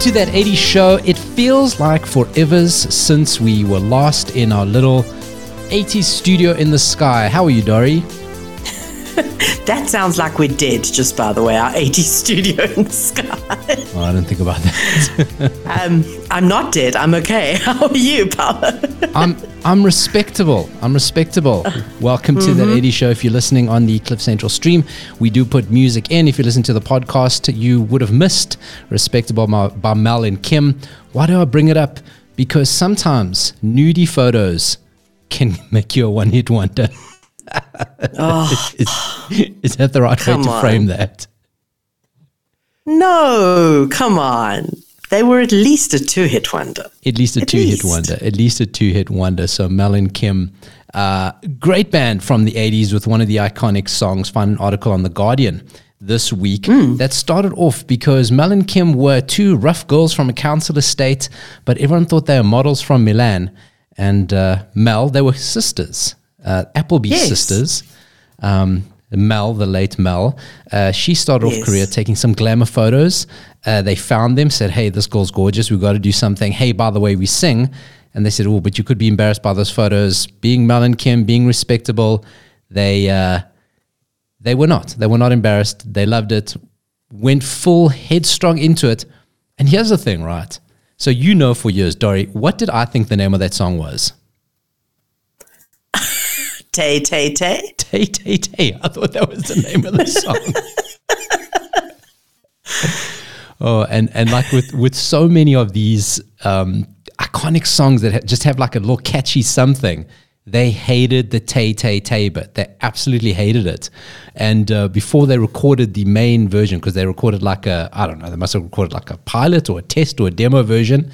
To that 80s show. It feels like forever's since we were lost in our little 80s studio in the sky. How are you, Dory? That sounds like we're dead, just by the way, our 80s studio in the sky. Oh, I didn't think about that. um, I'm not dead. I'm okay. How are you, Paolo? I'm I'm respectable. I'm respectable. Welcome to that 80s mm-hmm. show. If you're listening on the Cliff Central stream, we do put music in. If you listen to the podcast, you would have missed Respectable by, by Mel and Kim. Why do I bring it up? Because sometimes nudie photos can make you a one hit wonder. oh, is, is that the right way to on. frame that? no, come on. They were at least a two hit wonder. At least a At two hit wonder. At least a two hit wonder. So Mel and Kim, uh, great band from the 80s with one of the iconic songs. Find an article on The Guardian this week Hmm. that started off because Mel and Kim were two rough girls from a council estate, but everyone thought they were models from Milan. And uh, Mel, they were sisters, uh, Appleby Yes. sisters. Um, Mel, the late Mel, uh, she started off Yes. career taking some glamour photos. Uh, they found them, said, "Hey, this girl's gorgeous. We've got to do something." Hey, by the way, we sing, and they said, "Oh, but you could be embarrassed by those photos." Being Mel and Kim, being respectable, they uh, they were not. They were not embarrassed. They loved it. Went full headstrong into it. And here's the thing, right? So you know for years, Dory, what did I think the name of that song was? Tay, tay, tay. Tay Tay Tay. I thought that was the name of the song. oh, and and like with with so many of these um, iconic songs that ha- just have like a little catchy something. They hated the Tay Tay Tay bit. They absolutely hated it. And uh, before they recorded the main version, because they recorded like a, I don't know, they must have recorded like a pilot or a test or a demo version.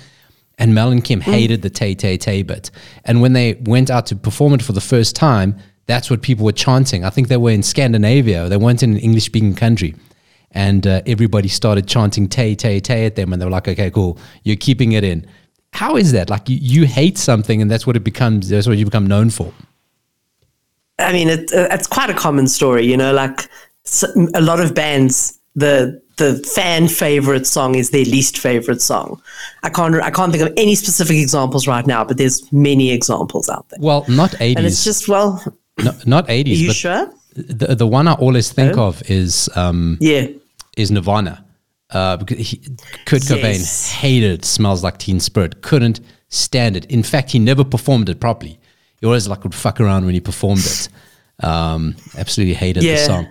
And Mel and Kim hated the Tay Tay Tay bit. And when they went out to perform it for the first time, that's what people were chanting. I think they were in Scandinavia. They weren't in an English speaking country. And uh, everybody started chanting Tay Tay Tay at them. And they were like, okay, cool. You're keeping it in. How is that? Like you, you hate something and that's what it becomes, that's what you become known for. I mean, it, uh, it's quite a common story, you know, like a lot of bands, the the fan favorite song is their least favorite song. I can't I can't think of any specific examples right now, but there's many examples out there. Well, not 80s. And it's just well, no, not 80s. are you sure? the, the one I always think Oh. of is um, Yeah. Is Nirvana. Uh, because he, Kurt Cobain Yes. hated "Smells Like Teen Spirit," couldn't stand it. In fact, he never performed it properly. He always like would fuck around when he performed it. Um, absolutely hated the song.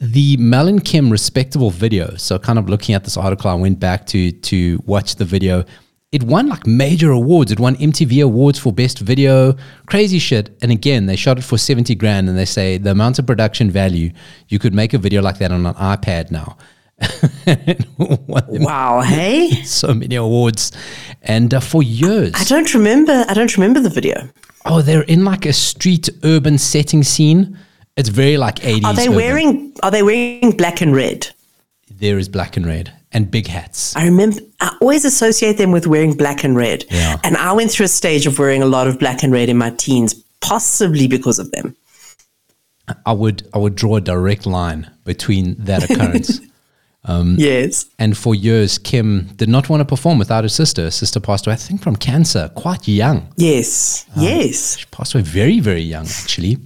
The Mel and Kim respectable video. So, kind of looking at this article, I went back to to watch the video. It won like major awards. It won MTV awards for best video, crazy shit. And again, they shot it for seventy grand, and they say the amount of production value you could make a video like that on an iPad now. Wow. Hey, so many awards, and uh, for years. I don't remember. I don't remember the video. oh, they're in like a street urban setting scene. It's very like eighties. Are they wearing Are they wearing black and red? There is black and red and big hats. I remember. I always associate them with wearing black and red. Yeah. And I went through a stage of wearing a lot of black and red in my teens, possibly because of them. I would I would draw a direct line between that occurrence. yes. and for years, Kim did not want to perform without her sister. Her sister passed away, I think, from cancer, quite young. Yes. yes. She passed away very, very young, actually.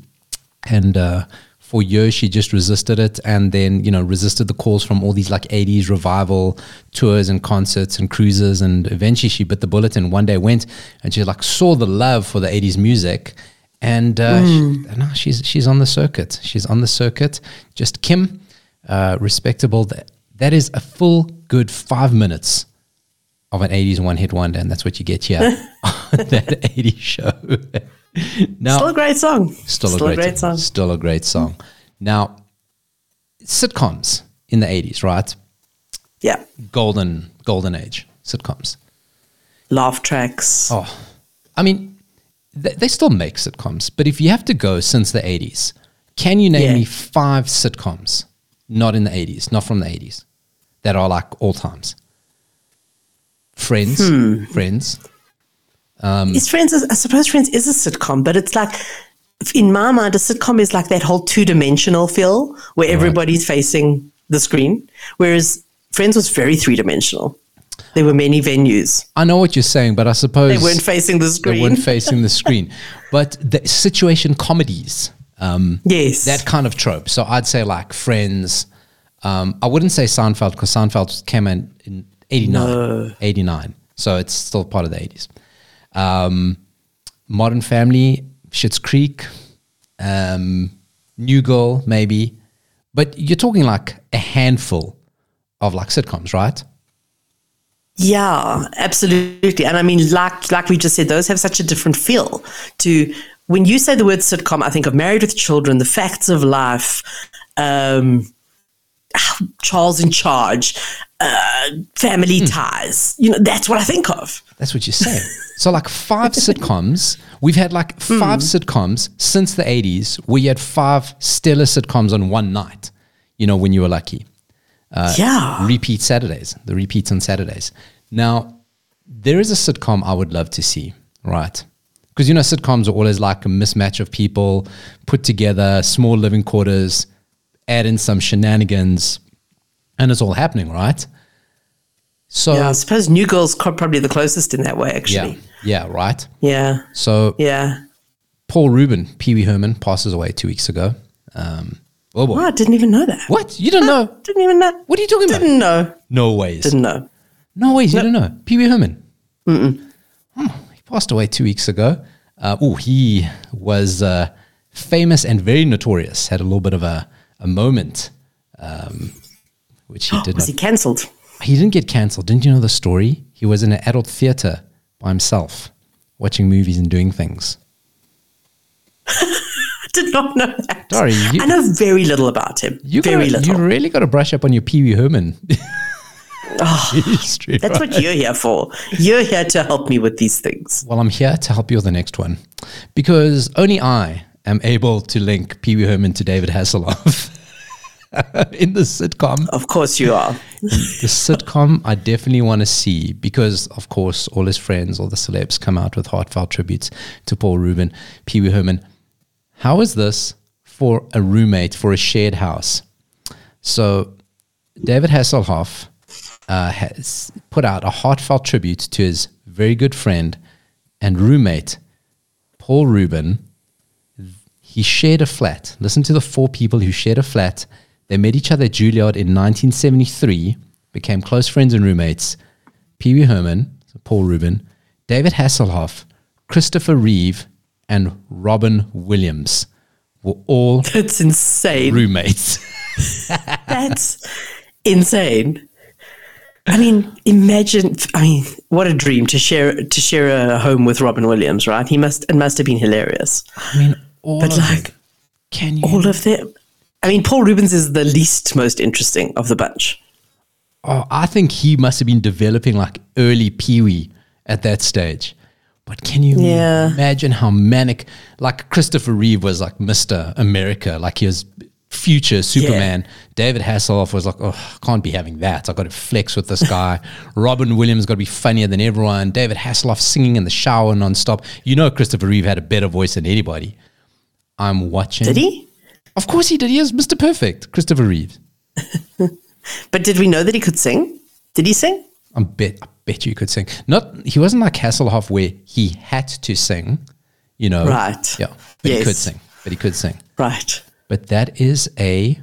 And uh, for years, she just resisted it and then, you know, resisted the calls from all these like 80s revival tours and concerts and cruises. And eventually she bit the bullet and one day went and she like saw the love for the 80s music. And uh, she, now she's, she's on the circuit. She's on the circuit. Just Kim, uh, respectable. That, that is a full good five minutes of an 80s one hit wonder. And that's what you get here on that 80s show. now, Still a great song. Still, a, great, song. Still a great song. Now, sitcoms in the 80s, right? Yeah. Golden, golden age sitcoms. Laugh tracks. Oh, I mean, th- they still make sitcoms, but if you have to go since the 80s, can you name Yeah. me five sitcoms not in the 80s, not from the 80s, that are like all times? Friends, Hmm. Friends. Is Friends, I suppose Friends is a sitcom, but it's like, in my mind, a sitcom is like that whole two dimensional feel where everybody's facing the screen, whereas Friends was very three dimensional. There were many venues. I know what you're saying, but I suppose They weren't facing the screen. they weren't facing the screen. But the situation comedies, um, yes. that kind of trope. So I'd say like Friends. Um, I wouldn't say Seinfeld because Seinfeld came in in 89. 89. So it's still part of the 80s. Um, Modern Family, Schitt's Creek, um, New Girl, maybe. But you're talking like a handful of like sitcoms, right? Yeah, absolutely. And I mean, like like we just said, those have such a different feel to when you say the word sitcom, I think of Married with Children, The Facts of Life, um, Charles in Charge, uh, Family Ties. You know, that's what I think of. That's what you say. so like five sitcoms. We've had like hmm. five sitcoms since the 80s We had five stellar sitcoms on one night, you know, when you were lucky. Uh, yeah. repeat Saturdays, the repeats on Saturdays. Now, there is a sitcom I would love to see, right? Because you know, sitcoms are always like a mismatch of people put together, small living quarters, add in some shenanigans, and it's all happening, right? So, yeah, I suppose New Girl's probably the closest in that way, actually. yeah, right. Yeah. So, Yeah. Paul Reuben, Pee Wee Herman, passes away two weeks ago. Um, oh boy, Oh, I didn't even know that. what? You didn't know? Didn't even know. What are you talking about? Didn't know. No ways. Didn't know. No ways, you don't know. Pee Wee Herman. Mm-mm. he passed away two weeks ago. Uh, oh, he was uh, famous and very notorious. Had a little bit of a, a moment, um, which he did Was not. he cancelled? He didn't get cancelled. Didn't you know the story? He was in an adult theater by himself, watching movies and doing things. I did not know that. Sorry, you- I know very little about him. You very gotta, little. You really got to brush up on your Pee Wee Herman oh, history. That's right? what you're here for. You're here to help me with these things. Well, I'm here to help you with the next one because only I am able to link Pee Wee Herman to David Hasselhoff in the sitcom. Of course you are. The sitcom I definitely want to see because, of course, all his friends, all the celebs come out with heartfelt tributes to Paul Reuben, Pee Wee Herman. How is this for a roommate for a shared house? So, David Hasselhoff uh, has put out a heartfelt tribute to his very good friend and roommate, Paul Reuben. He shared a flat. Listen to the four people who shared a flat. They met each other at Juilliard in 1973, became close friends and roommates. Pee Wee Herman, Paul Reuben, David Hasselhoff, Christopher Reeve, and Robin Williams were all That's insane. roommates. That's insane. I mean, imagine. I mean, what a dream to share to share a home with Robin Williams, right? He must it must have been hilarious. I mean, all But of like them. Can you? all of them. I mean, Paul Reubens is the least most interesting of the bunch. Oh, I think he must have been developing like early Pee Wee at that stage. But can you Yeah. imagine how manic, like Christopher Reeve was like Mr. America, like he was future Superman. David Hasselhoff was like, oh, I can't be having that. i got to flex with this guy. Robin Williams got to be funnier than everyone. David Hasselhoff singing in the shower nonstop. You know, Christopher Reeve had a better voice than anybody. I'm watching. Did he? Of course he did. He is Mr. Perfect, Christopher Reeve. But did we know that he could sing? Did he sing? I bet I bet you could sing. Not he wasn't like Hasselhoff where he had to sing, you know. Right. Yeah. But he could sing. But he could sing. Right. But that is a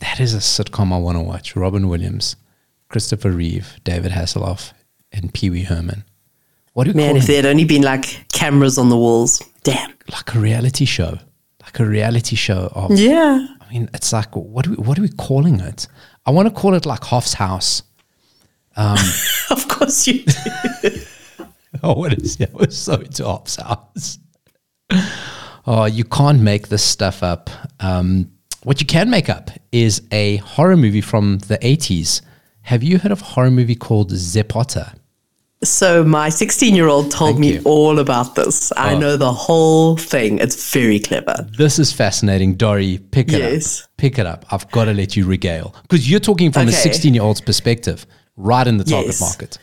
that is a sitcom I want to watch. Robin Williams, Christopher Reeve, David Hasselhoff, and Pee Wee Herman. What do we Man, if there had only been like cameras on the walls. Damn. Like a reality show. Like a reality show of Yeah. I mean, it's like what are we what are we calling it? I want to call it like Hoff's House. Of course you do. Oh, what is yeah, we're so into Hoff's House. Oh, you can't make this stuff up. Um, what you can make up is a horror movie from the 80s. Have you heard of a horror movie called Zepotha? So my 16 year old told Thank me you. all about this. I Oh. know the whole thing. It's very clever. This is fascinating. Dory, pick it Yes. up. Pick it up. I've got to let you regale. Because you're talking from a 16 year old's perspective, right in the target Yes. market.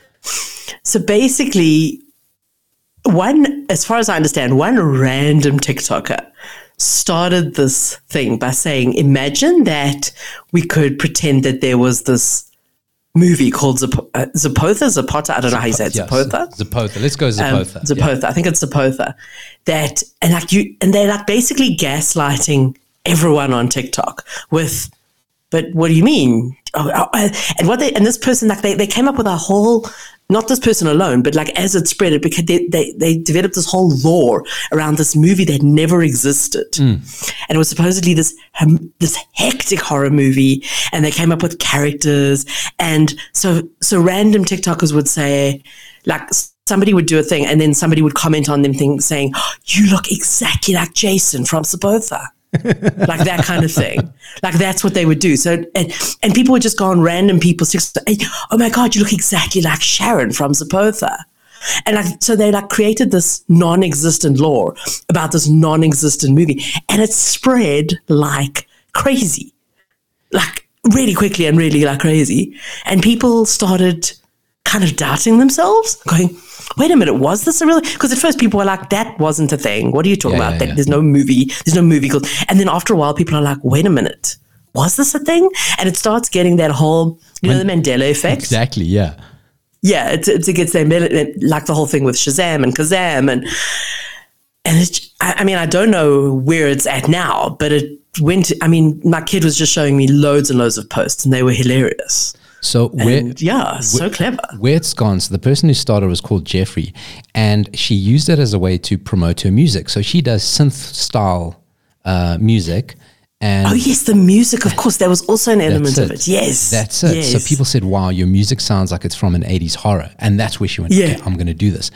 So basically, one, as far as I understand, one random TikToker started this thing by saying, imagine that we could pretend that there was this movie called Zap- uh, Zapotha, Zapota. I don't know how you say it. Yeah, Zapotha. Zapotha. Let's go Um, Zapotha. Yeah. Zapotha. I think it's Zapotha. That and like you and they're like basically gaslighting everyone on TikTok with, but what do you mean? Oh, oh, and what they and this person like they, they came up with a whole. Not this person alone, but like as it spread, it because they, they, they developed this whole lore around this movie that never existed, and it was supposedly this um, this hectic horror movie, and they came up with characters, and so so random TikTokers would say, like somebody would do a thing and then somebody would comment on them thing saying, You look exactly like Jason from Zepotha. Like that kind of thing. Like that's what they would do. So and, and people would just go on random TikTok, oh my God, you look exactly like Sharon from Zapotha. And like so they like created this non-existent lore about this non-existent movie. And it spread like crazy. Like really quickly and really like crazy. And people started kind of doubting themselves, going, wait a minute, was this a real? Because at first people were like, that wasn't a thing. What are you talking Yeah, about? yeah, That yeah. There's no movie. There's no movie called. And then after a while, people are like, wait a minute, was this a thing? And it starts getting that whole, you know, the Mandela effect. Exactly. Yeah. Yeah, it, it gets that like the whole thing with Shazam and Kazam and and I mean, I don't know where it's at now, but it went. I mean, my kid was just showing me loads and loads of posts, and they were hilarious. So where yeah, so clever. where it's gone. So the person who started was called Jeffri, and she used it as a way to promote her music. So she does synth style uh, music, and Oh yes, the music. Of course, there was also an element That's of it. Yes, That's it. Yes. So people said, wow, your music sounds like it's from an 80s horror. And that's where she went, Yeah. okay, I'm going to do this.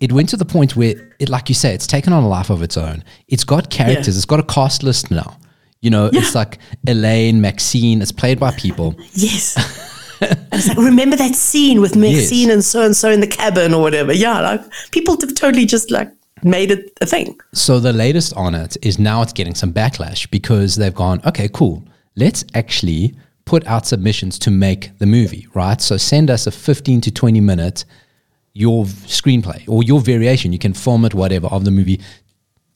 It went to the point where, it, like you say, it's taken on a life of its own. It's got characters, Yeah. it's got a cast list now. You know, it's like Elaine, Maxine, it's played by people. Yes. and it's like, remember that scene with Maxine and so and so in the cabin or whatever? Yeah, like people have totally just like made it a thing. So the latest on it is now it's getting some backlash because they've gone, okay, cool. Let's actually put out submissions to make the movie, right? So send us a 15 to 20 minute your screenplay or your variation. You can film it, whatever, of the movie.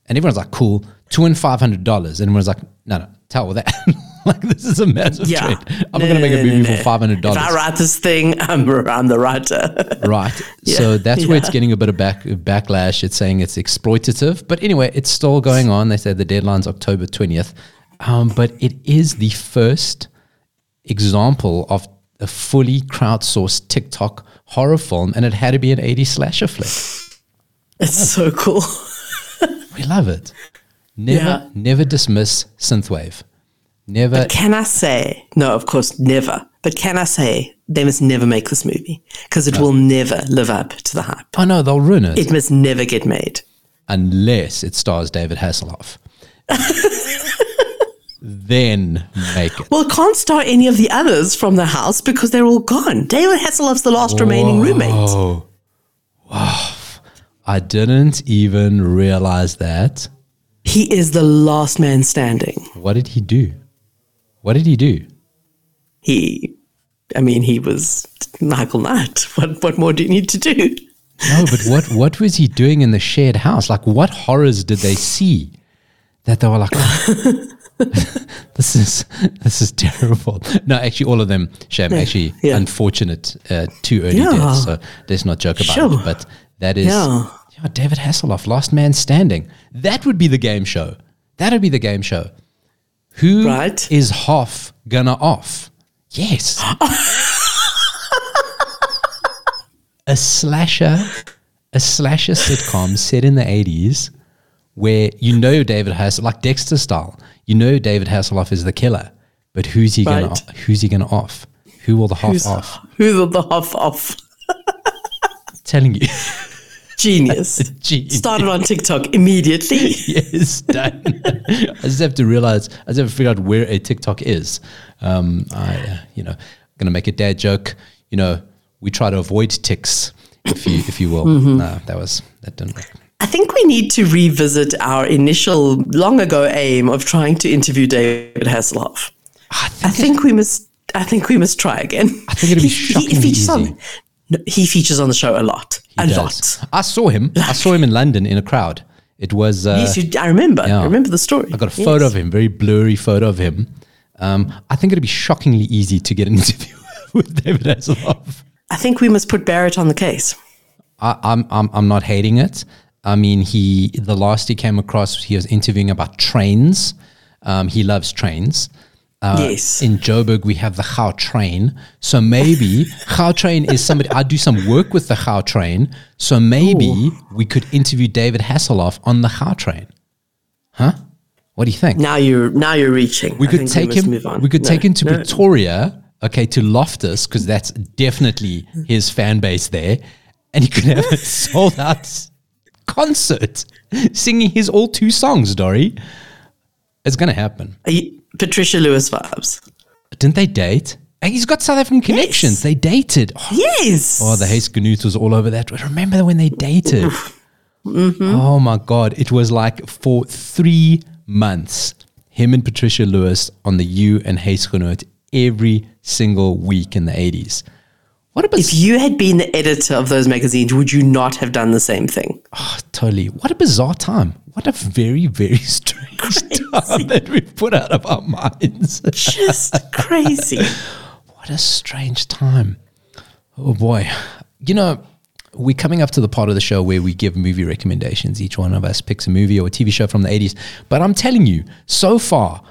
And everyone's like, cool, two and five hundred dollars. And everyone's like, no, no, tell with that. like this is a massive Yeah. trade. I'm No, gonna make no, a movie no. for five hundred dollars. If I write this thing, I'm, I'm the writer. Right. So that's where it's getting a bit of back backlash. It's saying it's exploitative, but anyway, it's still going on. They said the deadline's October twentieth, um, but it is the first example of a fully crowdsourced TikTok horror film, and it had to be an 80s slasher flick. it's so cool. We love it. Never, Yeah. never dismiss synthwave. Never. Can I say, no, of course, never. But can I say, they must never make this movie because it will never live up to the hype. Oh no, they'll ruin it, It must never get made. unless it stars David Hasselhoff. then make it. Well, it can't star any of the others from the house because they're all gone. David Hasselhoff's the last remaining roommate. Oh, wow. I didn't even realize that. He is the last man standing. What did he do? What did he do? He, I mean, he was Michael Knight. What, what more do you need to do? No, but what, what was he doing in the shared house? Like, what horrors did they see that they were like, "Oh, this is this is terrible. No, actually, all of them, shame. Actually, yeah. unfortunate, uh, too early Yeah. deaths. So let's not joke about Sure. it. But that is, Yeah. yeah, David Hasselhoff, Last Man Standing. That would be the game show. That would be the game show. Who is Right. Hoff gonna off? Yes. a slasher, a slasher sitcom set in the eighties, where you know David Hasselhoff, like Dexter style, you know David Hasselhoff is the killer, but who's he gonna Right. who's he gonna off? Who will the Hoff Who's, off? who's the, the half off? Telling you, Genius. Gee, Started on TikTok immediately. yes, done. I just have to realize, I just have to figure out where a TikTok is. Um, I, uh, you know, gonna make a dad joke. You know, we try to avoid ticks, if you if you will. Mm-hmm. No, that was that didn't work. I think we need to revisit our initial long ago aim of trying to interview David Hasselhoff. I I think, think we must. I think we must try again. I think it'd be shockingly features easy. On, no, he features on the show a lot. a he lot. I saw him. I saw him in London in a crowd. It was. Uh, yes, you, I remember. yeah. I remember the story. I got a photo of him, very blurry photo of him. Um, I think it'd be shockingly easy to get an interview with David Hasselhoff. I think we must put Barrett on the case. I, I'm, I'm, I'm not hating it. I mean, he the last he came across, he was interviewing about trains. Um, he loves trains. Uh, yes. In Joburg, we have the Gautrain. So maybe Gautrain is somebody. I do some work with the Gautrain. So maybe we could interview David Hasselhoff on the Gautrain. Huh? What do you think? Now you're now you're reaching. we I could take him. Move on. We could No, take him to no. Pretoria. Okay, to Loftus because that's definitely his fan base there, and he could have a sold out concert singing his all two songs. Dory, it's gonna happen. Are you- Patricia Lewis vibes. Didn't they date? And he's got South African connections. Yes. They dated. Oh, Yes. oh, the Huisgenoot was all over that. Remember when they dated? Mm-hmm. Oh my God. It was like for three months, him and Patricia Lewis on the U and Huisgenoot every single week in the 80s. What a if you had been the editor of those magazines, would you not have done the same thing? oh, totally. What a bizarre time. What a very, very strange time that we put out of our minds. Just crazy. What a strange time. Oh boy. You know, we're coming up to the part of the show where we give movie recommendations. Each one of us picks a movie or a TV show from the 80s. But I'm telling you, so far,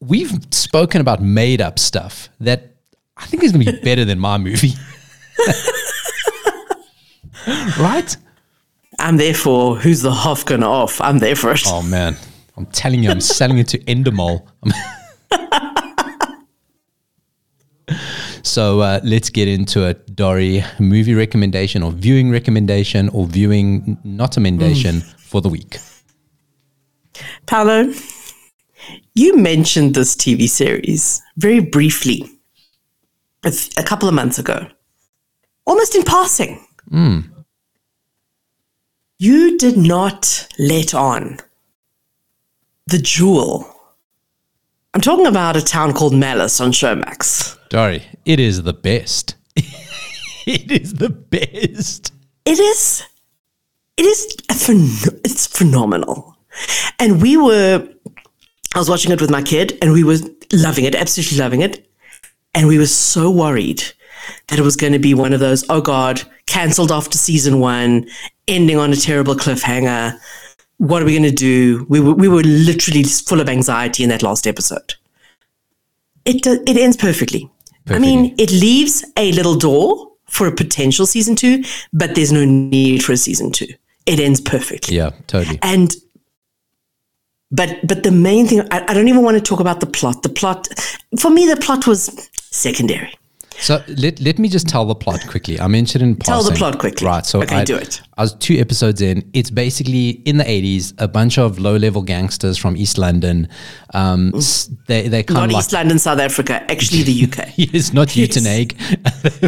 we've spoken about made up stuff that I think is going to be better than my movie. right? I'm there for who's the Hoff gonna off. I'm there for it. Oh, man. I'm telling you, I'm selling it to Endemol. so uh, let's get into it, Dory. Movie recommendation or viewing recommendation or viewing not amendation for the week. Paolo, you mentioned this TV series very briefly a, a couple of months ago, almost in passing. You did not let on the jewel. I'm talking about a town called Malice on Showmax. Dory, it is the best. it is the best. It is, it is, a phen- it's phenomenal. And we were, I was watching it with my kid and we were loving it, absolutely loving it. And we were so worried that it was going to be one of those, oh God, cancelled after season one, ending on a terrible cliffhanger. What are we going to do? We were, we were literally just full of anxiety in that last episode. It, do- it ends perfectly. I mean, it leaves a little door for a potential season two, but there's no need for a season two. It ends perfectly. Yeah, totally. And but but the main thing I, I don't even want to talk about the plot. The plot for me the plot was secondary. So let, let me just tell the plot quickly. I mentioned in passing. Tell the plot quickly. Right. So Okay, I, do it. I was two episodes in. It's basically in the 80s, a bunch of low level gangsters from East London. Um, they, they kind Not of like. East London, South Africa, actually the UK. Yes, not Yes. Uitenhage.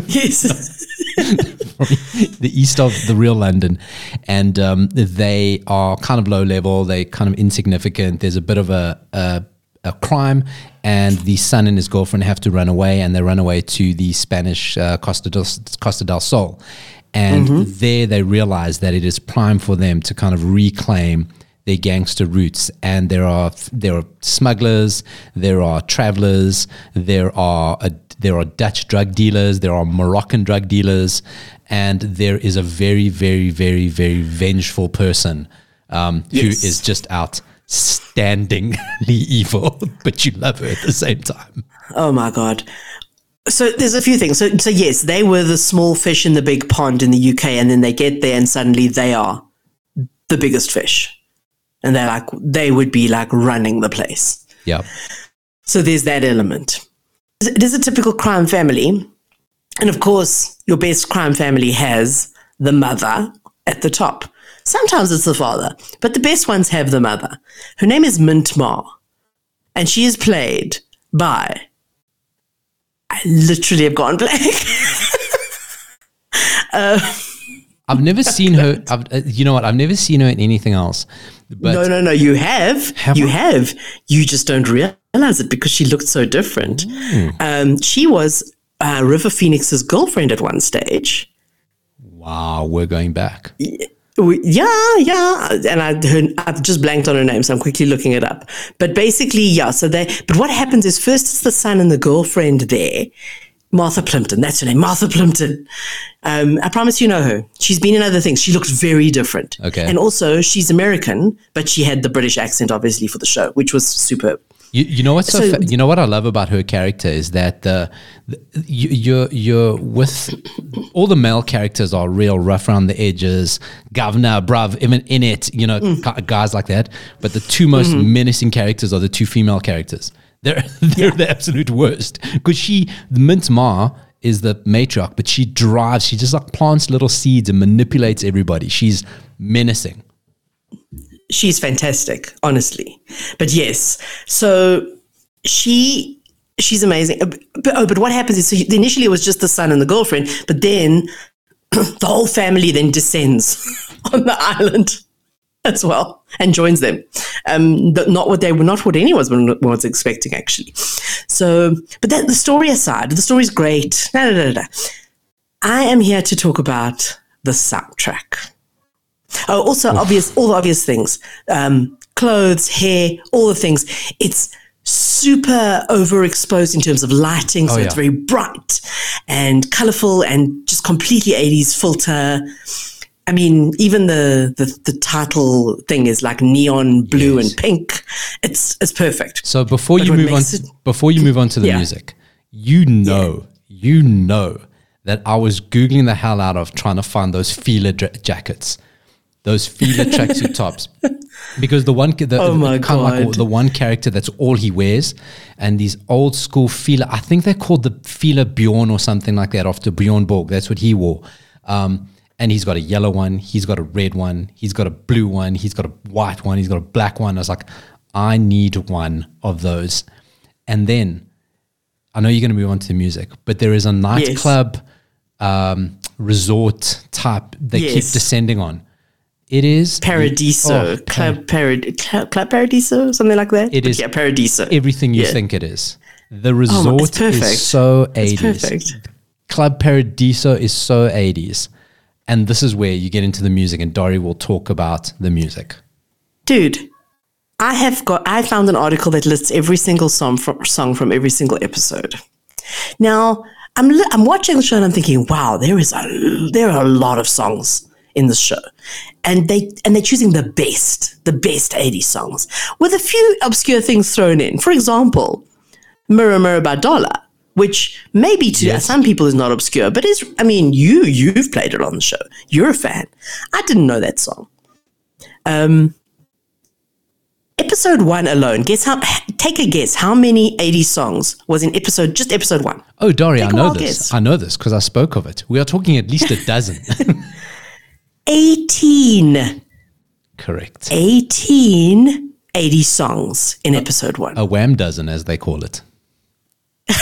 yes. the east of the real London, and um, they are kind of low level. They kind of insignificant. There's a bit of a, a a crime, and the son and his girlfriend have to run away, and they run away to the Spanish uh, Costa, del, Costa del Sol, and there they realize that it is prime for them to kind of reclaim their gangster roots. And there are there are smugglers there are travelers there are a, there are Dutch drug dealers there are Moroccan drug dealers and there is a very very very very vengeful person um, who Yes. is just outstandingly evil but you love her at the same time Oh my god. So there's a few things. So so yes, they were the small fish in the big pond in the UK, and then they get there and suddenly they are the biggest fish. And they're like they would be like running the place. yeah So there's that element. It is a typical crime family. And of course, your best crime family has the mother at the top. Sometimes it's the father, but the best ones have the mother. Her name is Mint Ma, and she is played by. I literally have gone blank. I've never seen her I've, uh, you know what I've never seen her in anything else but no, no, no. You have. Have you I? have. You just don't realize it because she looked so different. Um, she was uh, River Phoenix's girlfriend at one stage. wow we're going back We- Yeah, yeah, and I her, I've just blanked on her name, so I'm quickly looking it up. But basically, yeah. So they, but what happens is first it's the son and the girlfriend there, Martha Plimpton. That's her name, Martha Plimpton. Um, I promise you know her. She's been in other things. She looks very different. Okay. And also, she's American, but she had the British accent, obviously, for the show, which was superb. You, you know what's so, So- fa- you know what I love about her character is that the, the you, you're you're with all the male characters are real rough around the edges, governor, bruv, even in it, you know, Mm. guys like that. But the two most Mm-hmm. menacing characters are the two female characters. They're they're the absolute worst because she Mint Ma is the matriarch, but she drives. She just like plants little seeds and manipulates everybody. She's menacing. She's fantastic, honestly. But yes, so she she's amazing. But, oh, but what happens is so initially it was just the son and the girlfriend, but then the whole family then descends on the island as well and joins them. Um, not what they were, not what anyone was, expecting actually. So, but that the story aside, the story's great. Da, da, da. I am here to talk about the soundtrack. Oh, also obvious, all the obvious things, um, clothes, hair, all the things. It's super overexposed in terms of lighting, so Oh, it's very bright and colorful and just completely 80s filter. I mean, even the, the, the title thing is like neon blue Yes. and pink. It's it's perfect. So before But you move on, it- before you move on to the Yeah. music, you know, you know that I was googling the hell out of trying to find those Fila jackets, those Fila tracksuit tops, because the one, the, Oh my kind of like the one character that's all he wears, and these old school Fila, I think they're called the Fila Bjorn or something like that after Bjorn Borg. That's what he wore. Um, and he's got a yellow one, he's got a red one, he's got a blue one, he's got a white one, he's got a black one. I was like, I need one of those. And then I know you're going to move on to the music, but there is a nightclub um, resort type they keep descending on. It is Paradiso, Oh, Club, Parad- Club, Club Paradiso, something like that. It But is yeah, Paradiso. everything you Yeah. think it is. The Oh resort perfect. is so 80s. It's perfect. Club Paradiso is so 80s. And this is where you get into the music, and Dory will talk about the music. Dude, I have got. I found an article that lists every single song from song from every single episode. Now I'm li- I'm watching the show and I'm thinking, wow, there is a there are a lot of songs in the show, and they and they're choosing the best, the best 80s songs with a few obscure things thrown in. For example, Mirror Mirror by Dollar. Which maybe to Yes. some people is not obscure, but is I mean you you've played it on the show. You're a fan. I didn't know that song. Um, episode one alone. Guess how? Take a guess. How many 80 songs was in episode? Just episode one. Oh, Dory, I a know this. I know this because I spoke of it. We are talking at least a dozen. 18. Correct. 18 80 songs in episode one. A wham dozen, as they call it.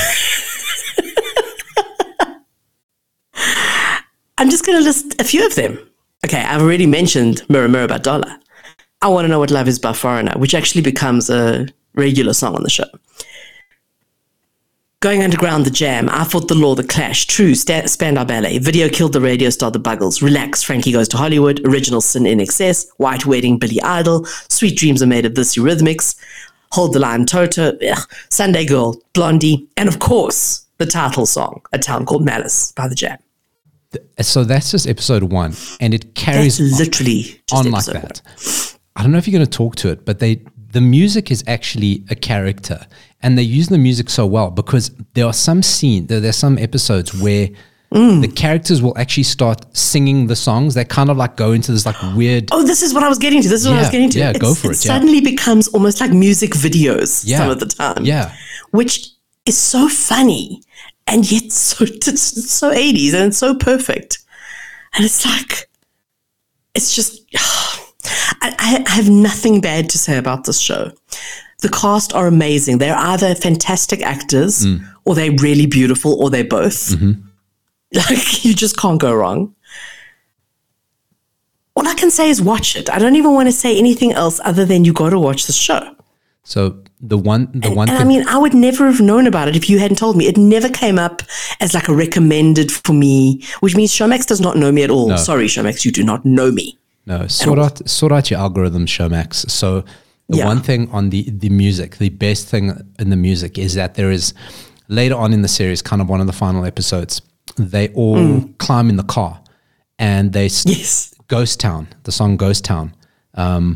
I'm just going to list a few of them. Okay, I've already mentioned Mirror Mirror by Dollar. I want to know what love is by Foreigner, which actually becomes a regular song on the show. Going Underground, The Jam, I Fought the Law, The Clash, True, Sta- Spandau Ballet, Video Killed the Radio Star, The Buggles, Relax, Frankie Goes to Hollywood, Original Sin INXS, White Wedding, Billy Idol, Sweet Dreams Are Made of This Eurythmics, Hold the Line, Toto, ugh, Sunday Girl, Blondie, and of course, the title song, A Town Called Malice by The Jam. So that's just episode one, and it carries That's literally just on like that. I don't know if you're going to talk to it, but they the music is actually a character, and they use the music so well because there are some scenes, there, there's some episodes where Mm. the characters will actually start singing the songs. They kind of like go into this like weird. Oh, this is what I was getting to. This is what I was getting to. yeah, go It's- for it, yeah. suddenly becomes almost like music videos Yeah, some of the time. yeah. Which is so funny and yet so it's so 80s and it's so perfect. And it's like, it's just, I, I have nothing bad to say about this show. The cast are amazing. They're either fantastic actors Mm. or they're really beautiful or they're both. Mm-hmm. Like, you just can't go wrong. All I can say is watch it. I don't even want to say anything else other than you got to watch the show. So the one, the one And thing, I mean, I would never have known about it if you hadn't told me. It never came up as like a recommended for me, which means Showmax does not know me at all. Sorry, Showmax, you do not know me. No, sort out sort out your algorithm, Showmax. So the Yeah. one thing on the the music, the best thing in the music is that there is later on in the series, kind of one of the final episodes, they all climb in the car and they Yes. Ghost Town, the song Ghost Town.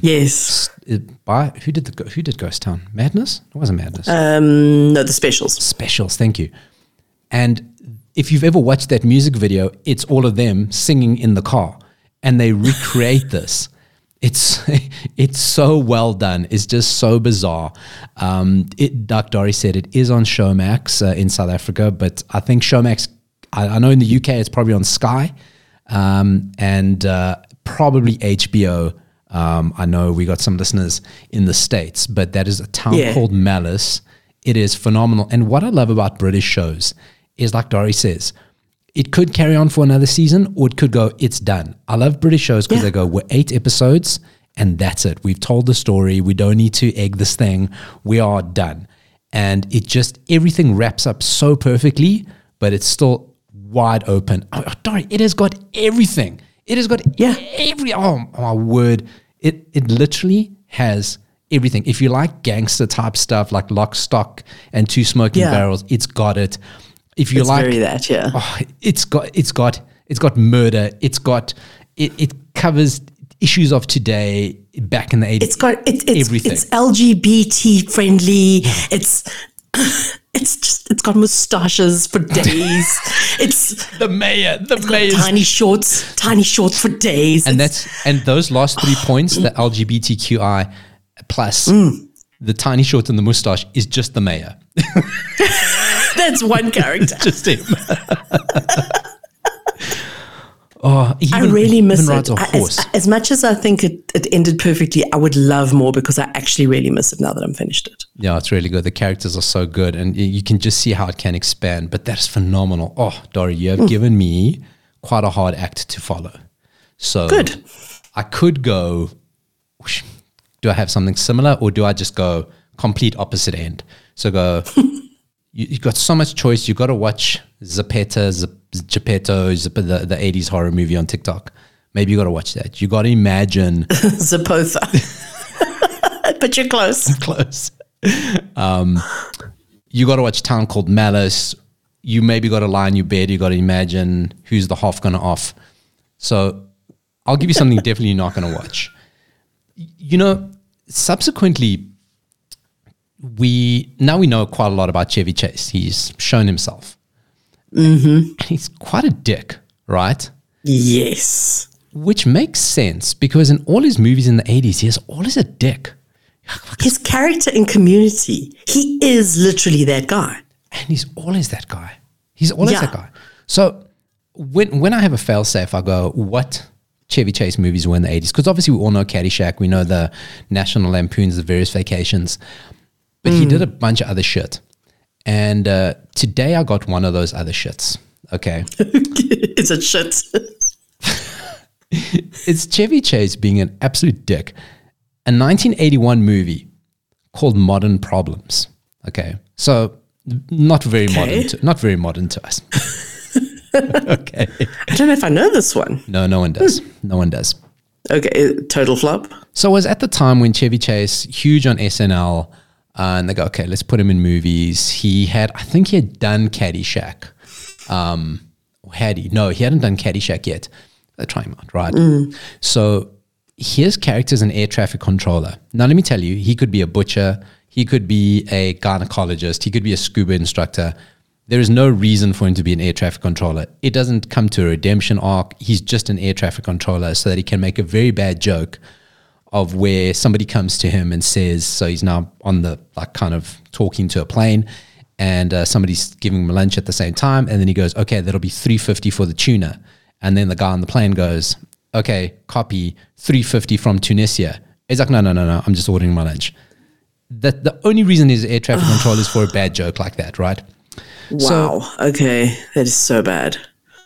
Yes. It- by who did the who did Ghost Town? Madness? It wasn't Madness. Um, no, the specials. Specials. Thank you. And if you've ever watched that music video, it's all of them singing in the car, and they recreate this. It's it's so well done. It's just so bizarre. Um, it, Doc Dory said it is on Showmax uh, in South Africa, but I think Showmax. I, I know in the UK it's probably on Sky, um, and uh, probably HBO. Um, I know we got some listeners in the states, but that is a town Yeah. called Malice. It is phenomenal. And what I love about British shows is, like Dory says, it could carry on for another season or it could go, it's done. I love British shows because Yeah. they go, we're eight episodes and that's it. We've told the story. We don't need to egg this thing. We are done. And it just, everything wraps up so perfectly, but it's still wide open. Oh, Dory, it has got everything. It has got Yeah. every, oh my word. It, it literally has everything. If you like gangster type stuff like Lock, Stock, and Two Smoking Yeah. Barrels, it's got it. If you It's like that, yeah. oh, it's got it's got it's got murder. It's got it, it covers issues of today back in the 80s. It's got it, it's Everything. it's LGBT friendly. It's it's just it's got mustaches for days. it's the mayor, the mayor. tiny shorts, tiny shorts for days. And It's- that's and those last three points, the LGBTQI plus Mm. the tiny shorts and the mustache is just the mayor. That's one character. just him. oh, he I really miss it. I- as, as much as I think it, it ended perfectly, I would love more because I actually really miss it now that I'm finished it. Yeah, it's really good. The characters are so good, and you can just see how it can expand. But that's phenomenal. Oh, Dory, you have mm. given me quite a hard act to follow. So Good. I could go. Do I have something similar, or do I just go complete opposite end? So go. you, you've got so much choice. You got to watch Zapeta, Zap- Geppetto, the the '80s horror movie on TikTok. Maybe you got to watch that. You got to imagine Zapotha. but you're close. close. Um, you got to watch Town Called Malice. You maybe got to lie in your bed. You got to imagine who's the half going to off. So I'll give you something definitely you're not going to watch. You know, subsequently, we now we know quite a lot about Chevy Chase. He's shown himself. Mm-hmm. And he's quite a dick, right? Yes. Which makes sense because in all his movies in the 80s, he is always a dick. His character in community, he is literally that guy. and he's always that guy. He's always Yeah. that guy. So when when I have a fail safe, I go, what Chevy Chase movies were in the eighties? Because obviously we all know Caddyshack, we know the National Lampoons, the various vacations, but he did a bunch of other shit. And uh, today I got one of those other shits. Okay, it's a shit. it's Chevy Chase being an absolute dick. A 1981 movie called Modern Problems. Okay, so not very modern, to, not very modern to us. okay. I don't know if I know this one. No, no one does. No one does. Okay, total flop. So it was at the time when Chevy Chase, huge on SNL, and they go, okay, let's put him in movies. He had, I think he had done Caddyshack. Um, or had he? No, he hadn't done Caddyshack yet. They're trying him out, right? So his character's an air traffic controller. Now, let me tell you, he could be a butcher, he could be a gynecologist, he could be a scuba instructor. There is no reason for him to be an air traffic controller. It doesn't come to a redemption arc. He's just an air traffic controller so that he can make a very bad joke of where somebody comes to him and says, so he's now on the like kind of talking to a plane, and uh, somebody's giving him lunch at the same time, and then he goes, okay, that'll be three fifty for the tuna, and then the guy on the plane goes, okay, copy three fifty from Tunisia. He's like, no, no, no, no, I'm just ordering my lunch. That the only reason he's air traffic control is for a bad joke like that, right? Wow. okay, that is so bad.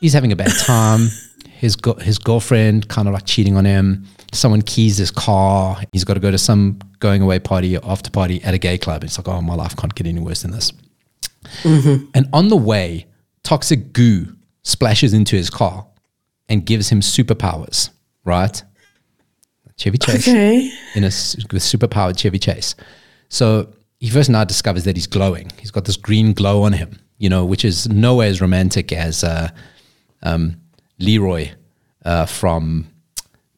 he's having a bad time. His go- his girlfriend kind of like cheating on him. Someone keys his car. He's got to go to some going away party or after party at a gay club. It's like, oh, my life can't get any worse than this. And on the way, toxic goo splashes into his car and gives him superpowers. Right? Chevy Chase Okay. in a, with superpowered Chevy Chase. So he first now discovers that he's glowing. He's got this green glow on him, you know, which is nowhere as romantic as uh, um, Leroy uh, from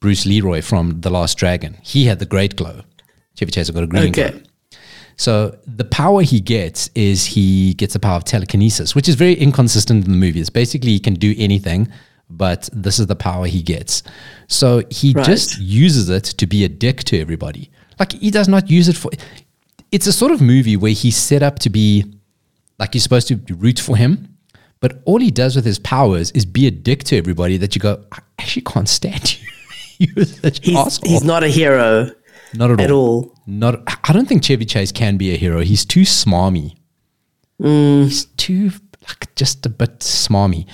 Bruce Leroy from The Last Dragon. He had the great glow. Chevy Chase got a green Okay. glow. So the power he gets is he gets the power of telekinesis, which is very inconsistent in the movie. It's basically he can do anything, but this is the power he gets. So he Right. just uses it to be a dick to everybody. Like he does not use it for. It's a sort of movie where he's set up to be like you're supposed to root for him, but all he does with his powers is be a dick to everybody. That you go, I actually can't stand you. You're such He's, asshole. he's not a hero not at, at all. not. I don't think Chevy Chase can be a hero. He's too smarmy. Mm. He's too like just a bit smarmy.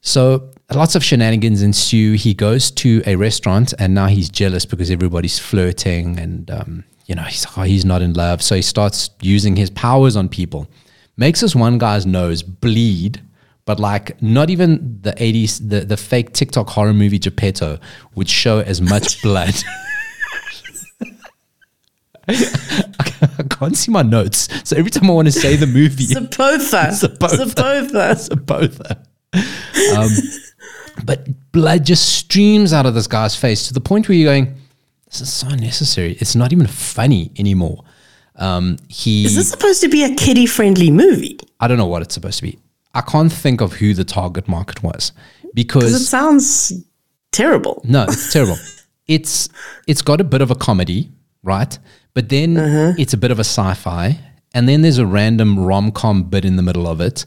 So lots of shenanigans ensue. He goes to a restaurant and now he's jealous because everybody's flirting and um, you know he's oh, he's not in love. So he starts using his powers on people. Makes this one guy's nose bleed. But like not even the 80s, the, the fake TikTok horror movie Geppetto would show as much blood. I can't see my notes. So every time I want to say the movie, Zepotha. Zepotha. Zepotha. Um, but blood just streams out of this guy's face to the point where you're going, this is so unnecessary. It's not even funny anymore. Um, he, Is this supposed to be a kiddie friendly movie? I don't know what it's supposed to be. I can't think of who the target market was Because it sounds terrible. no, it's terrible. It's it's got a bit of a comedy, right? But then it's a bit of a sci-fi, and then there's a random rom-com bit in the middle of it.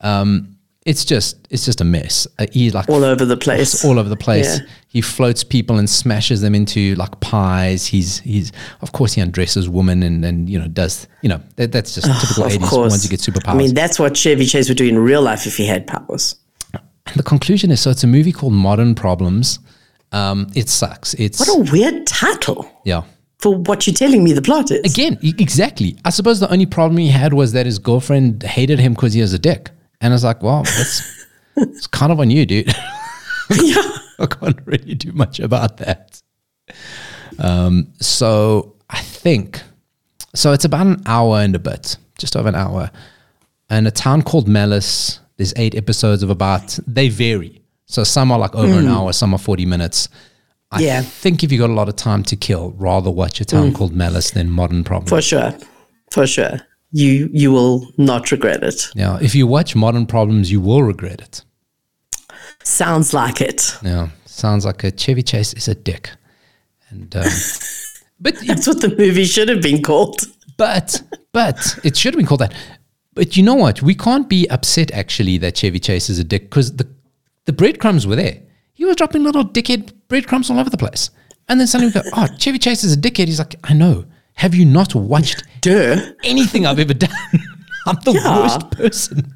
Um, it's just it's just a mess. Uh, he like All over the place. all over the place. Yeah. He floats people and smashes them into like pies. He's he's of course he undresses women and and you know does you know that, that's just typical Of eighties once you get superpowers. I mean, that's what Chevy Chase would do in real life if he had powers. the conclusion is so it's a movie called Modern Problems. Um, it sucks. It's What a weird title yeah. for what you're telling me the plot is. Again, exactly. I suppose the only problem he had was that his girlfriend hated him because he was a dick. And I was like, well, that's it's kind of on you, dude. yeah. I can't really do much about that. Um, so I think so. It's about an hour and a bit, just over an hour, and a town called Malice. There's eight episodes of about. They vary. So some are like over an hour, some are forty minutes. I Yeah. think if you got a lot of time to kill, rather watch a town called Malice than Modern Problems. For sure. For sure. You you will not regret it. Yeah, if you watch Modern Problems, you will regret it. Sounds like it. Yeah, sounds like a Chevy Chase is a dick, and um, but That's what the movie should have been called. but but it should have been called that. But you know what? We can't be upset actually that Chevy Chase is a dick because the the breadcrumbs were there. He was dropping little dickhead breadcrumbs all over the place, and then suddenly we go, "Oh, Chevy Chase is a dickhead." He's like, "I know. Have you not watched Duh. anything I've ever done? I'm the Yeah. worst person."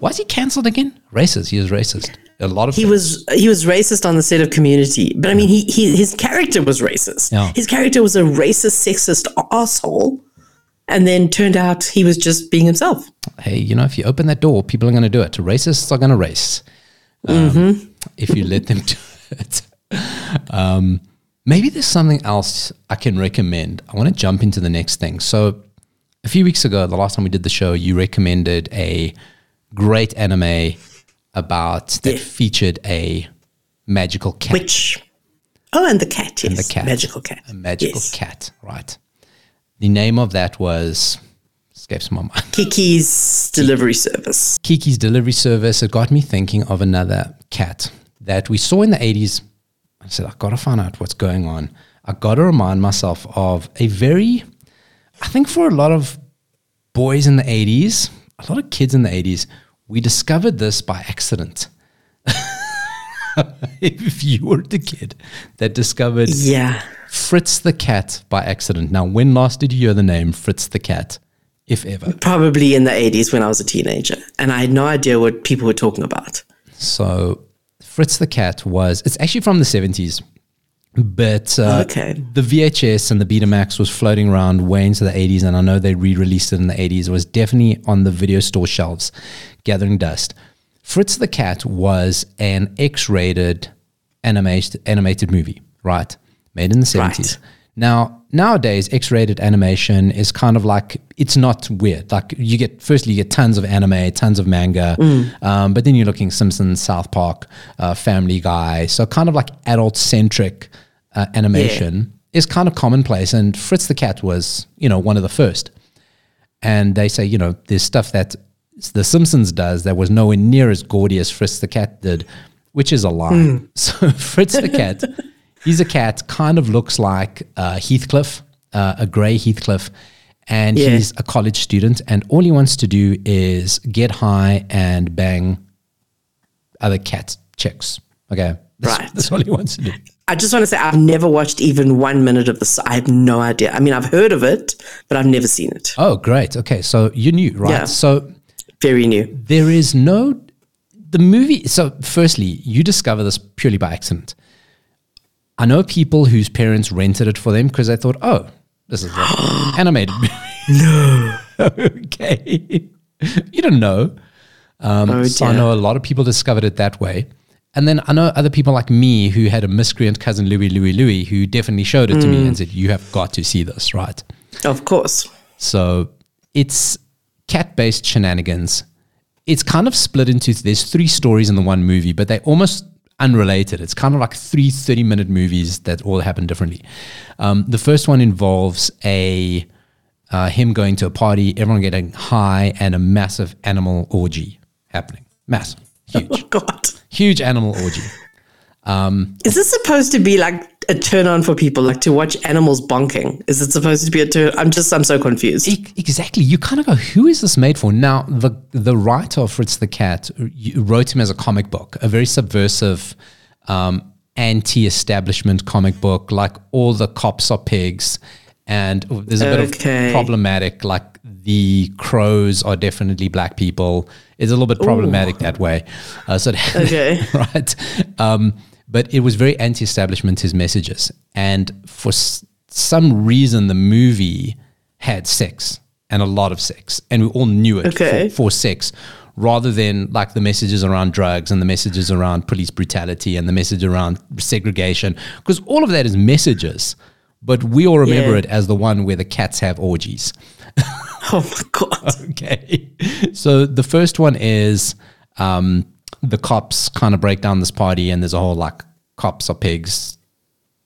Why is he cancelled again? Racist. He is racist. A lot of He was he was racist on the set of Community, but I mean, he, he his character was racist. Yeah. His character was a racist, sexist asshole, and then turned out he was just being himself. hey, you know, if you open that door, people are going to do it. Racists are going to race um, if you let them do it. Um, maybe there's something else I can recommend. I want to jump into the next thing. So, a few weeks ago, the last time we did the show, you recommended a great anime about that Yeah. featured a magical cat. Which, oh, and the cat, yes, the cat. magical cat, A magical yes. cat, right. The name of that was, escapes my mind. Kiki's delivery service. Kiki's delivery service, it got me thinking of another cat that we saw in the 80s. I said, I've got to find out what's going on. I've got to remind myself of a very, I think for a lot of boys in the 80s, a lot of kids in the 80s, we discovered this by accident. if you were the kid that discovered Yeah, Fritz the cat by accident. Now, when last did you hear the name Fritz the cat, if ever? probably in the eighties when I was a teenager, and I had no idea what people were talking about. So Fritz the Cat was, it's actually from the 70s, but uh, Okay. the VHS and the Betamax was floating around way into the 80s, and I know they re released it in the 80s. It was definitely on the video store shelves, gathering dust. Fritz the Cat was an X rated animated, animated movie, right? Made in the 70s. Right. Now, nowadays, X-rated animation is kind of like it's not weird. Like you get, firstly, you get tons of anime, tons of manga, um, but then you're looking Simpsons, South Park, uh, Family Guy, so kind of like adult-centric uh, animation is kind of commonplace. And Fritz the Cat was, you know, one of the first. And they say, you know, there's stuff that The Simpsons does that was nowhere near as gaudy as Fritz the Cat did, which is a lie. So Fritz the Cat, he's a cat, kind of looks like uh, Heathcliff, uh, a grey Heathcliff. And Yeah. he's a college student, and all he wants to do is get high and bang other cat chicks. Okay. That's, Right. That's all he wants to do. I just want to say I've never watched even one minute of this. I have no idea. I mean, I've heard of it, but I've never seen it. Oh, great. Okay. So you knew, right? Yeah. So Very new. there is no the movie so firstly you discover this purely by accident i know people whose parents rented it for them because they thought oh this is an animated movie. No. Okay. You don't know. Um, Oh, so i know a lot of people discovered it that way. And then i know other people like me who had a miscreant cousin louis louis louis who definitely showed it to me and said you have got to see this right? Of course. so it's cat based shenanigans. It's kind of split into there's three stories in the one movie, but they're almost unrelated. It's kind of like three 30 minute movies that all happen differently. Um, the first one involves a uh, him going to a party, everyone getting high, and a massive animal orgy happening. Massive, huge, Oh, God. huge animal orgy. Is this supposed to be like a turn on for people, like to watch animals bonking? Is it supposed to be a turn? I'm just, I'm so confused. E- Exactly. You kind of go, who is this made for? Now, the the writer of Fritz the Cat uh, wrote him as a comic book, a very subversive, um, anti-establishment comic book. Like all the cops are pigs, and there's a bit Okay. of problematic. Like the crows are definitely black people. It's a little bit problematic that way. Uh, so, Okay. right. Um, but it was very anti-establishment his messages, and for s- some reason, the movie had sex and a lot of sex, and we all knew it Okay. for, for sex, rather than like the messages around drugs and the messages around police brutality and the message around segregation, because all of that is messages. But we all remember Yeah. it as the one where the cats have orgies. Oh my God. Okay. So the first one is um, the cops kind of break down this party, and there's a whole like cops are pigs,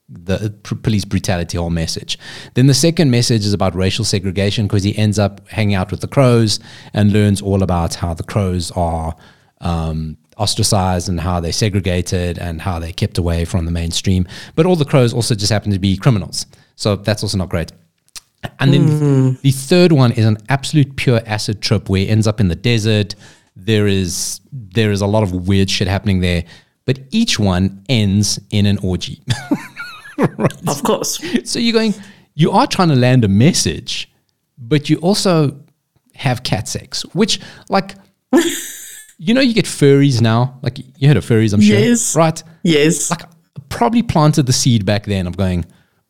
the pr- police brutality whole message. Then the second message is about racial segregation because he ends up hanging out with the crows and learns all about how the crows are um, ostracized and how they're segregated and how they're kept away from the mainstream. But all the crows also just happen to be criminals. So that's also not great. And then the third one is an absolute pure acid trip where he ends up in the desert. There is there is a lot of weird shit happening there, but each one ends in an orgy. Of course. so you're going, you are trying to land a message, but you also have cat sex, which like, you know, you get furries now. Like you heard of furries, I'm sure, Yes. right? Yes. like probably planted the seed back then of going,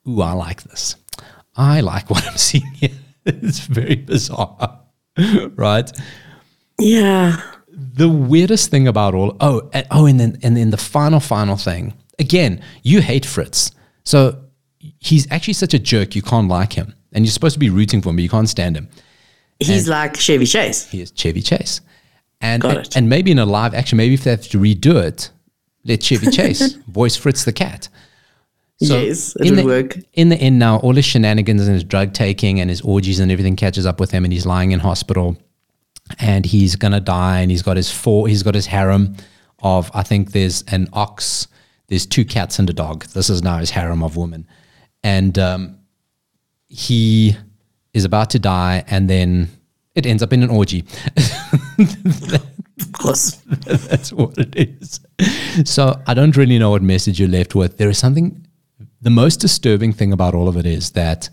ooh, I like this. I like what I'm seeing here. it's very bizarre, right? Yeah. The weirdest thing about all oh and, oh and then and then the final final thing again you hate Fritz so he's actually such a jerk you can't like him and you're supposed to be rooting for him but you can't stand him He's like Chevy Chase. he is Chevy Chase and Got and, it. and maybe in a live action maybe if they have to redo it let Chevy Chase voice Fritz the cat yes, it would the, work. In the end, now all his shenanigans and his drug taking and his orgies and everything catches up with him, and he's lying in hospital, and he's gonna die. And he's got his four, he's got his harem of I think there's an ox, there's two cats and a dog. This is now his harem of women, and um, he is about to die, and then it ends up in an orgy. Of course. That's what it is. So I don't really know what message you're left with. There is something. The most disturbing thing about all of it is that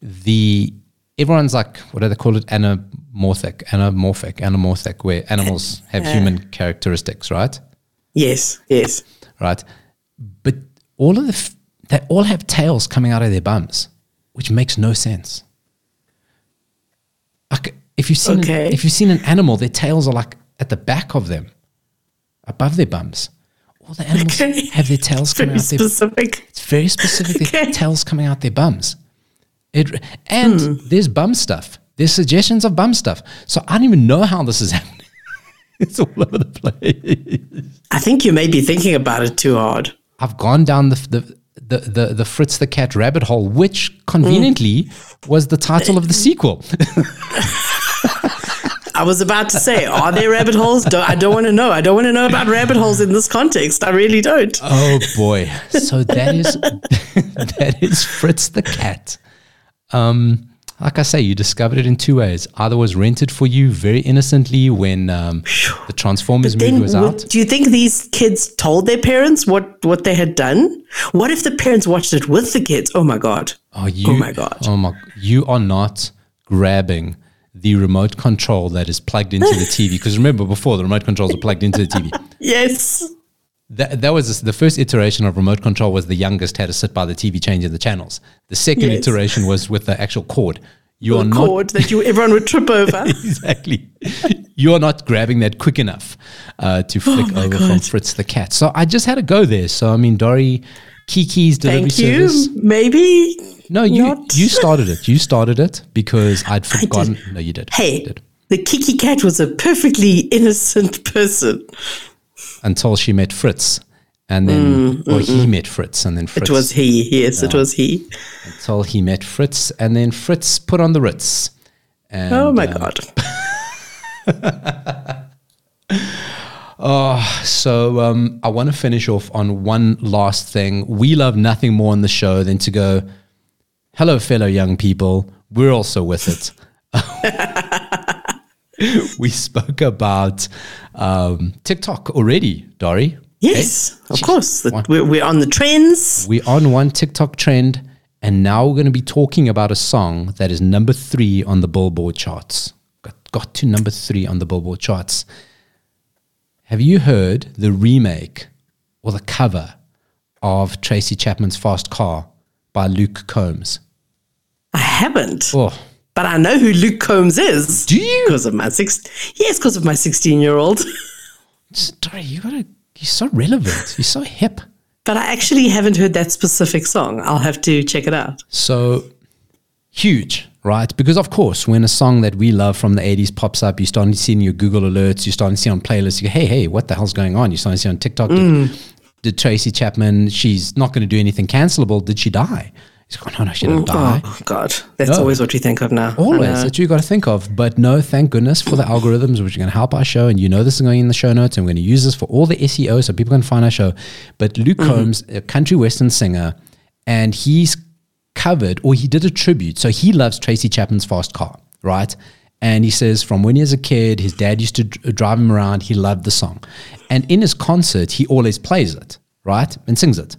the everyone's like, what do they call it? Anamorphic, anamorphic, anamorphic, where animals have human characteristics, right? Yes. Yes. Right. But all of the f- they all have tails coming out of their bums, which makes no sense. Like if you've seen Okay. an, if you've seen an animal, their tails are like at the back of them, above their bums. all the animals Okay. have their tails coming out their specific. It's very specific. Their tails coming out their bums. It and Hmm. there's bum stuff. There's suggestions of bum stuff. So I don't even know how this is happening. it's all over the place. I think you may be thinking about it too hard. I've gone down the the the the, the Fritz the Cat rabbit hole, which conveniently was the title of the sequel. I was about to say, are there rabbit holes? Don't, I don't want to know. I don't want to know about rabbit holes in this context. I really don't. oh boy! So that is that is Fritz the Cat. Um, like I say, you discovered it in two ways. Either was rented for you very innocently when um, the Transformers movie was out. do you think these kids told their parents what, what they had done? What if the parents watched it with the kids? Oh my God. Oh, you, my God. Oh my! You are not grabbing the remote control that is plugged into the TV. Because remember, before the remote controls are plugged into the TV. Yes. That, that was the first iteration of remote control. Was the youngest had to sit by the TV changing the channels. The second Yes. iteration was with the actual cord. You are The not cord that you everyone would trip over. exactly. You are not grabbing that quick enough uh, to flick Oh over from Fritz the cat. So I just had to go there. So I mean, Dori, Kiki's delivery Thank you. service. Maybe. No, you not. you started it. You started it because I'd forgotten. No, you did. Hey, You did. the Kiki cat was a perfectly innocent person. Until she met Fritz, and then or he met Fritz, and then Fritz Mm, It was he. Yes, it was he. until he met Fritz, and then Fritz put on the Ritz. And, Oh my uh, God. Oh, so um, I want to finish off on one last thing. We love nothing more on the show than to go, "Hello, fellow young people. We're also with it." we spoke about um, TikTok already, Dori. Yes, of course. The- We're, we're on the trends. We're on one TikTok trend, and now we're going to be talking about a song that is number three on the Billboard charts. Got, got to number three on the Billboard charts. Have you heard the remake or the cover of Tracy Chapman's Fast Car by Luke Combs? I haven't, Oh, but I know who Luke Combs is. do you? Because of my six, yes, because of my sixteen-year-old. Sorry, you gotta. You're so relevant. You're so hip. but I actually haven't heard that specific song. I'll have to check it out. So huge, right? Because of course, when a song that we love from the 80s pops up, you're starting to see in your Google alerts, you're starting to see on playlists, you go, hey, hey, what the hell's going on? You're starting to see on TikTok, mm. did, did Tracy Chapman, she's not going to do anything cancelable. Did she die? He's going, no, no, she didn't oh, die. Oh God, that's No. always what we think of now. Always. That's what you got to think of. But no, thank goodness for the algorithms, which are going to help our show. And you know this is going in the show notes. And we're going to use this for all the SEO so people can find our show. But Luke mm-hmm. Combs, a country western singer, and he's covered or he did a tribute. So he loves Tracy Chapman's Fast Car, right? And he says from when he was a kid, his dad used to dr- uh, drive him around. He loved the song. And in his concert, he always plays it, right? And sings it.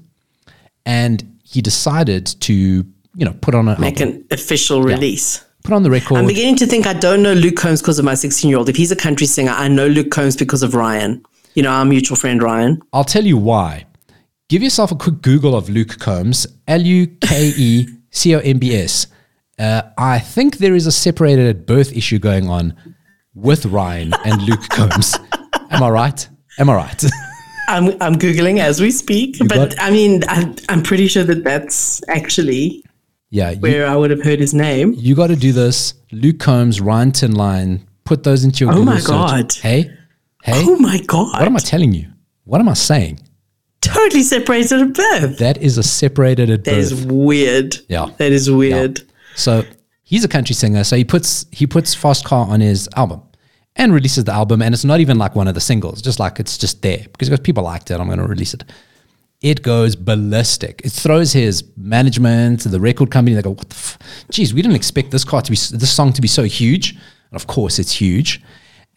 And he decided to, you know, put on an Make album, an official release. put on the record. I'm beginning to think I don't know Luke Combs because of my 16 year old. If he's a country singer, I know Luke Combs because of Ryan. You know, our mutual friend Ryan. I'll tell you why. Give yourself a quick Google of Luke Combs, L U K E C O M B S. Uh, I think there is a separated at birth issue going on with Ryan and Luke Combs. Am I right? Am I right? I'm, I'm Googling as we speak. but got- I mean, I, I'm pretty sure that that's actually yeah, you, where I would have heard his name. you got to do this. Luke Combs, Ryan Tinline, put those into your Oh Google my search. God. Hey, hey, Oh my God. what am I telling you? What am I saying? totally separated at birth. That is a separated at That birth. is weird. Yeah. That is weird. So he's a country singer. So he puts he puts Fast Car on his album and releases the album, and it's not even like one of the singles, just like it's just there because people liked it. I'm going to release it. It goes ballistic. It throws his management, the record company. They go, "What the? F- Geez, we didn't expect this car to be this song to be so huge." And of course, it's huge,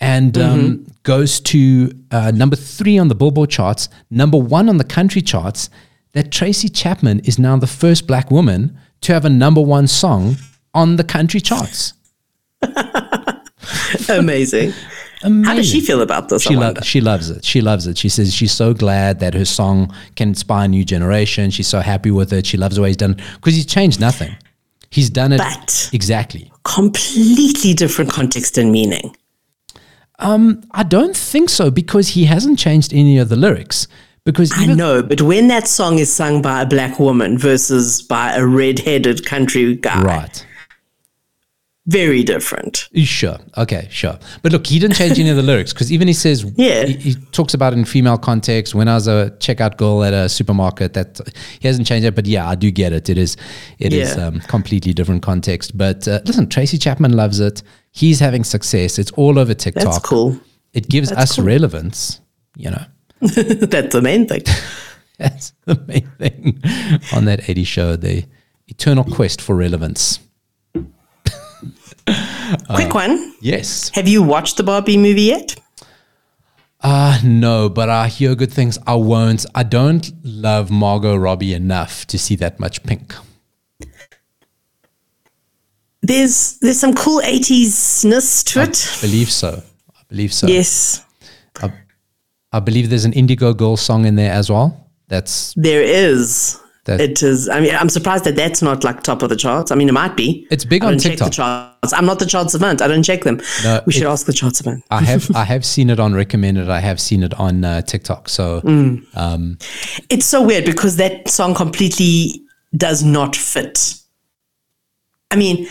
and um, goes to uh, number three on the Billboard charts, number one on the country charts. That Tracy Chapman is now the first black woman to have a number one song on the country charts. Amazing. How does she feel about this? She, lo- she loves it. She loves it. She says she's so glad that her song can inspire a new generation. She's so happy with it. She loves the way he's done because he's changed nothing. He's done it But- exactly. Completely different context and meaning. Um, I don't think so because he hasn't changed any of the lyrics. Because I know, but when that song is sung by a black woman versus by a red-headed country guy, right. Very different. Sure. Okay, sure. But look, he didn't change any of the lyrics because even he says, Yeah. he, he talks about it in female context. When I was a checkout girl at a supermarket, that he hasn't changed it. But yeah, I do get it. It is, it is Yeah. um, completely different context. But uh, listen, Tracy Chapman loves it. He's having success. It's all over TikTok. That's cool. It gives us cool. relevance. You know, That's the main thing. that's the main thing on that 80 show. The eternal quest for relevance. Quick one. Yes. Have you watched the Barbie movie yet? Uh, no, but I hear good things. I won't. I don't love Margot Robbie enough to see that much pink. There's there's some cool 80s-ness to it. believe so. I believe so. Yes, I believe there's an Indigo Girl song in there as well. That's there is. That- it is. I mean, I'm surprised that that's not like top of the charts. I mean, it might be. It's big I on don't check the TikTok. charts. I'm not the chart savant. I don't check them. No, we should ask the chart savant. I have I have seen it on recommended. I have seen it on uh, TikTok. So Mm. um, It's so weird because that song completely does not fit. I mean,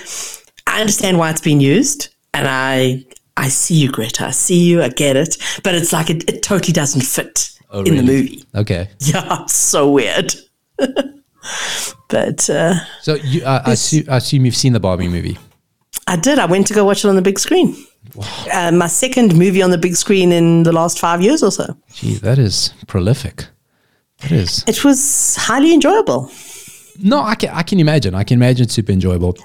I understand why it's been used, and I I see you, Greta. I see you. I get it, but it's like it, it totally doesn't fit Oh, in the movie. okay. Yeah, it's so weird. but uh, So you, uh, I, assume, I assume you've seen the Barbie movie. I did. I went to go watch it on the big screen. Uh, my second movie on the big screen in the last five years or so. Gee, that is prolific. It is. It was highly enjoyable. No, I can I can imagine. I can imagine it's super enjoyable.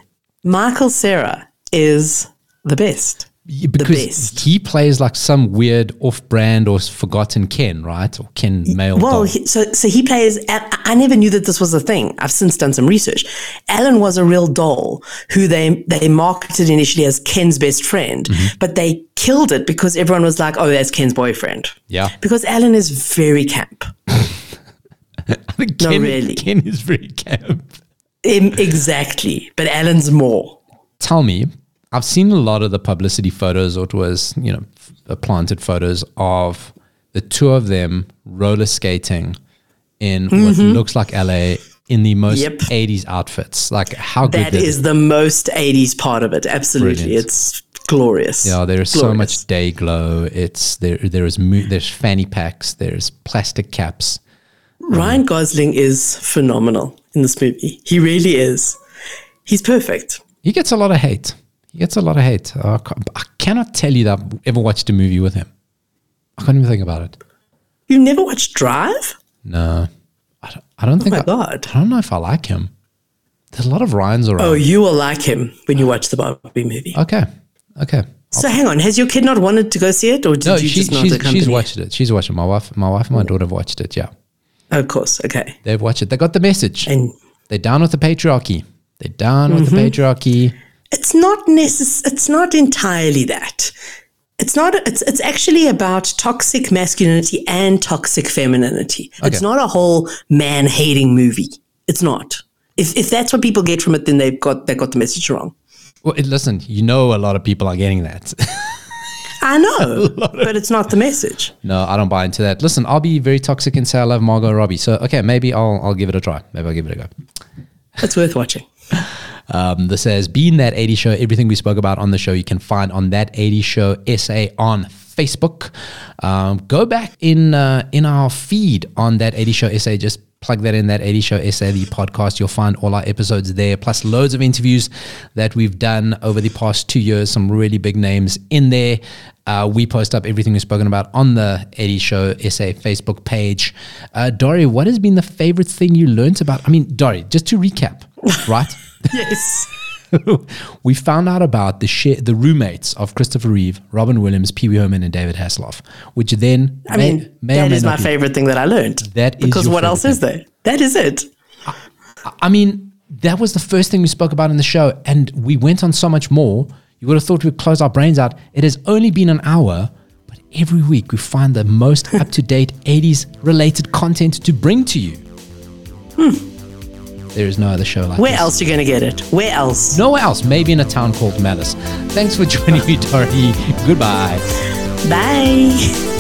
Michael Cera is the best. Yeah, because he plays like some weird off-brand or forgotten Ken, right? Or Ken male. Well, he, so so he plays. I I never knew that this was a thing. I've since done some research. Alan was a real doll who they they marketed initially as Ken's best friend, Mm-hmm. but they killed it because everyone was like, "Oh, that's Ken's boyfriend." yeah. Because Alan is very camp. Ken, really. Ken is very camp. Exactly, but Alan's more. Tell me, I've seen a lot of the publicity photos, or it was, you know, f- planted photos of the two of them roller skating in what looks like LA in the most Mm-hmm. Yep. 80s outfits. Like, how good That is the most '80s part of it. Absolutely, Brilliant. it's glorious. Yeah, there's so much day glow. It's there. There is mo- there's fanny packs. There's plastic caps. Ryan Gosling is phenomenal in this movie. He really is. He's perfect. He gets a lot of hate. He gets a lot of hate. I I cannot tell you that I've ever watched a movie with him. I can't even think about it. You never watched Drive? No, I don't, I don't think. Oh my I, God. I don't know if I like him. There's a lot of Ryans around. Oh, you will like him when you watch the Barbie movie. Okay, okay. So hang on, has your kid not wanted to go see it, or did No, you she, just not she's accompany? she's watched it. She's watched it. My wife, my wife, and my daughter have watched it. Yeah, Of course, okay. they've watched it. They got the message. And They're down with the patriarchy. They're down with Mm-hmm. the patriarchy. It's not necess- It's not entirely that. It's not. It's it's actually about toxic masculinity and toxic femininity. It's not a whole man hating movie. It's not. If if that's what people get from it, then they've got they got the message wrong. Well, listen, you know a lot of people are getting that. I know, but it's not the message. no, I don't buy into that. Listen, I'll be very toxic and say I love Margot Robbie. So, okay, maybe I'll, I'll give it a try. Maybe I'll give it a go. It's worth watching. Um, this says, Being That 80 Show, everything we spoke about on the show, you can find on That 80 Show SA on Facebook. Um, go back in uh, in our feed on That 80 Show SA. Just plug that in, That 80 Show SA, the podcast. You'll find all our episodes there, plus loads of interviews that we've done over the past two years. Some really big names in there. Uh, we post up everything we've spoken about on the 80 Show SA Facebook page. Uh, Dori, what has been the favorite thing you learned about? I mean, Dori, just to recap, right? Yes. we found out about the share, the roommates of Christopher Reeve, Robin Williams, Pee Wee Herman, and David Hasselhoff, which then I may, mean, may may is my be- favorite thing that I learned. That is because what else favorite is there? That is it. I mean, that was the first thing we spoke about in the show, and we went on so much more. You would have thought we'd close our brains out. It has only been an hour, but every week we find the most up to date 80s related content to bring to you. Hmm. There is no other show like. Where this. else are you going to get it? Where else? Nowhere else. Maybe in a town called Malice. Thanks for joining me, Dori. Goodbye. Bye.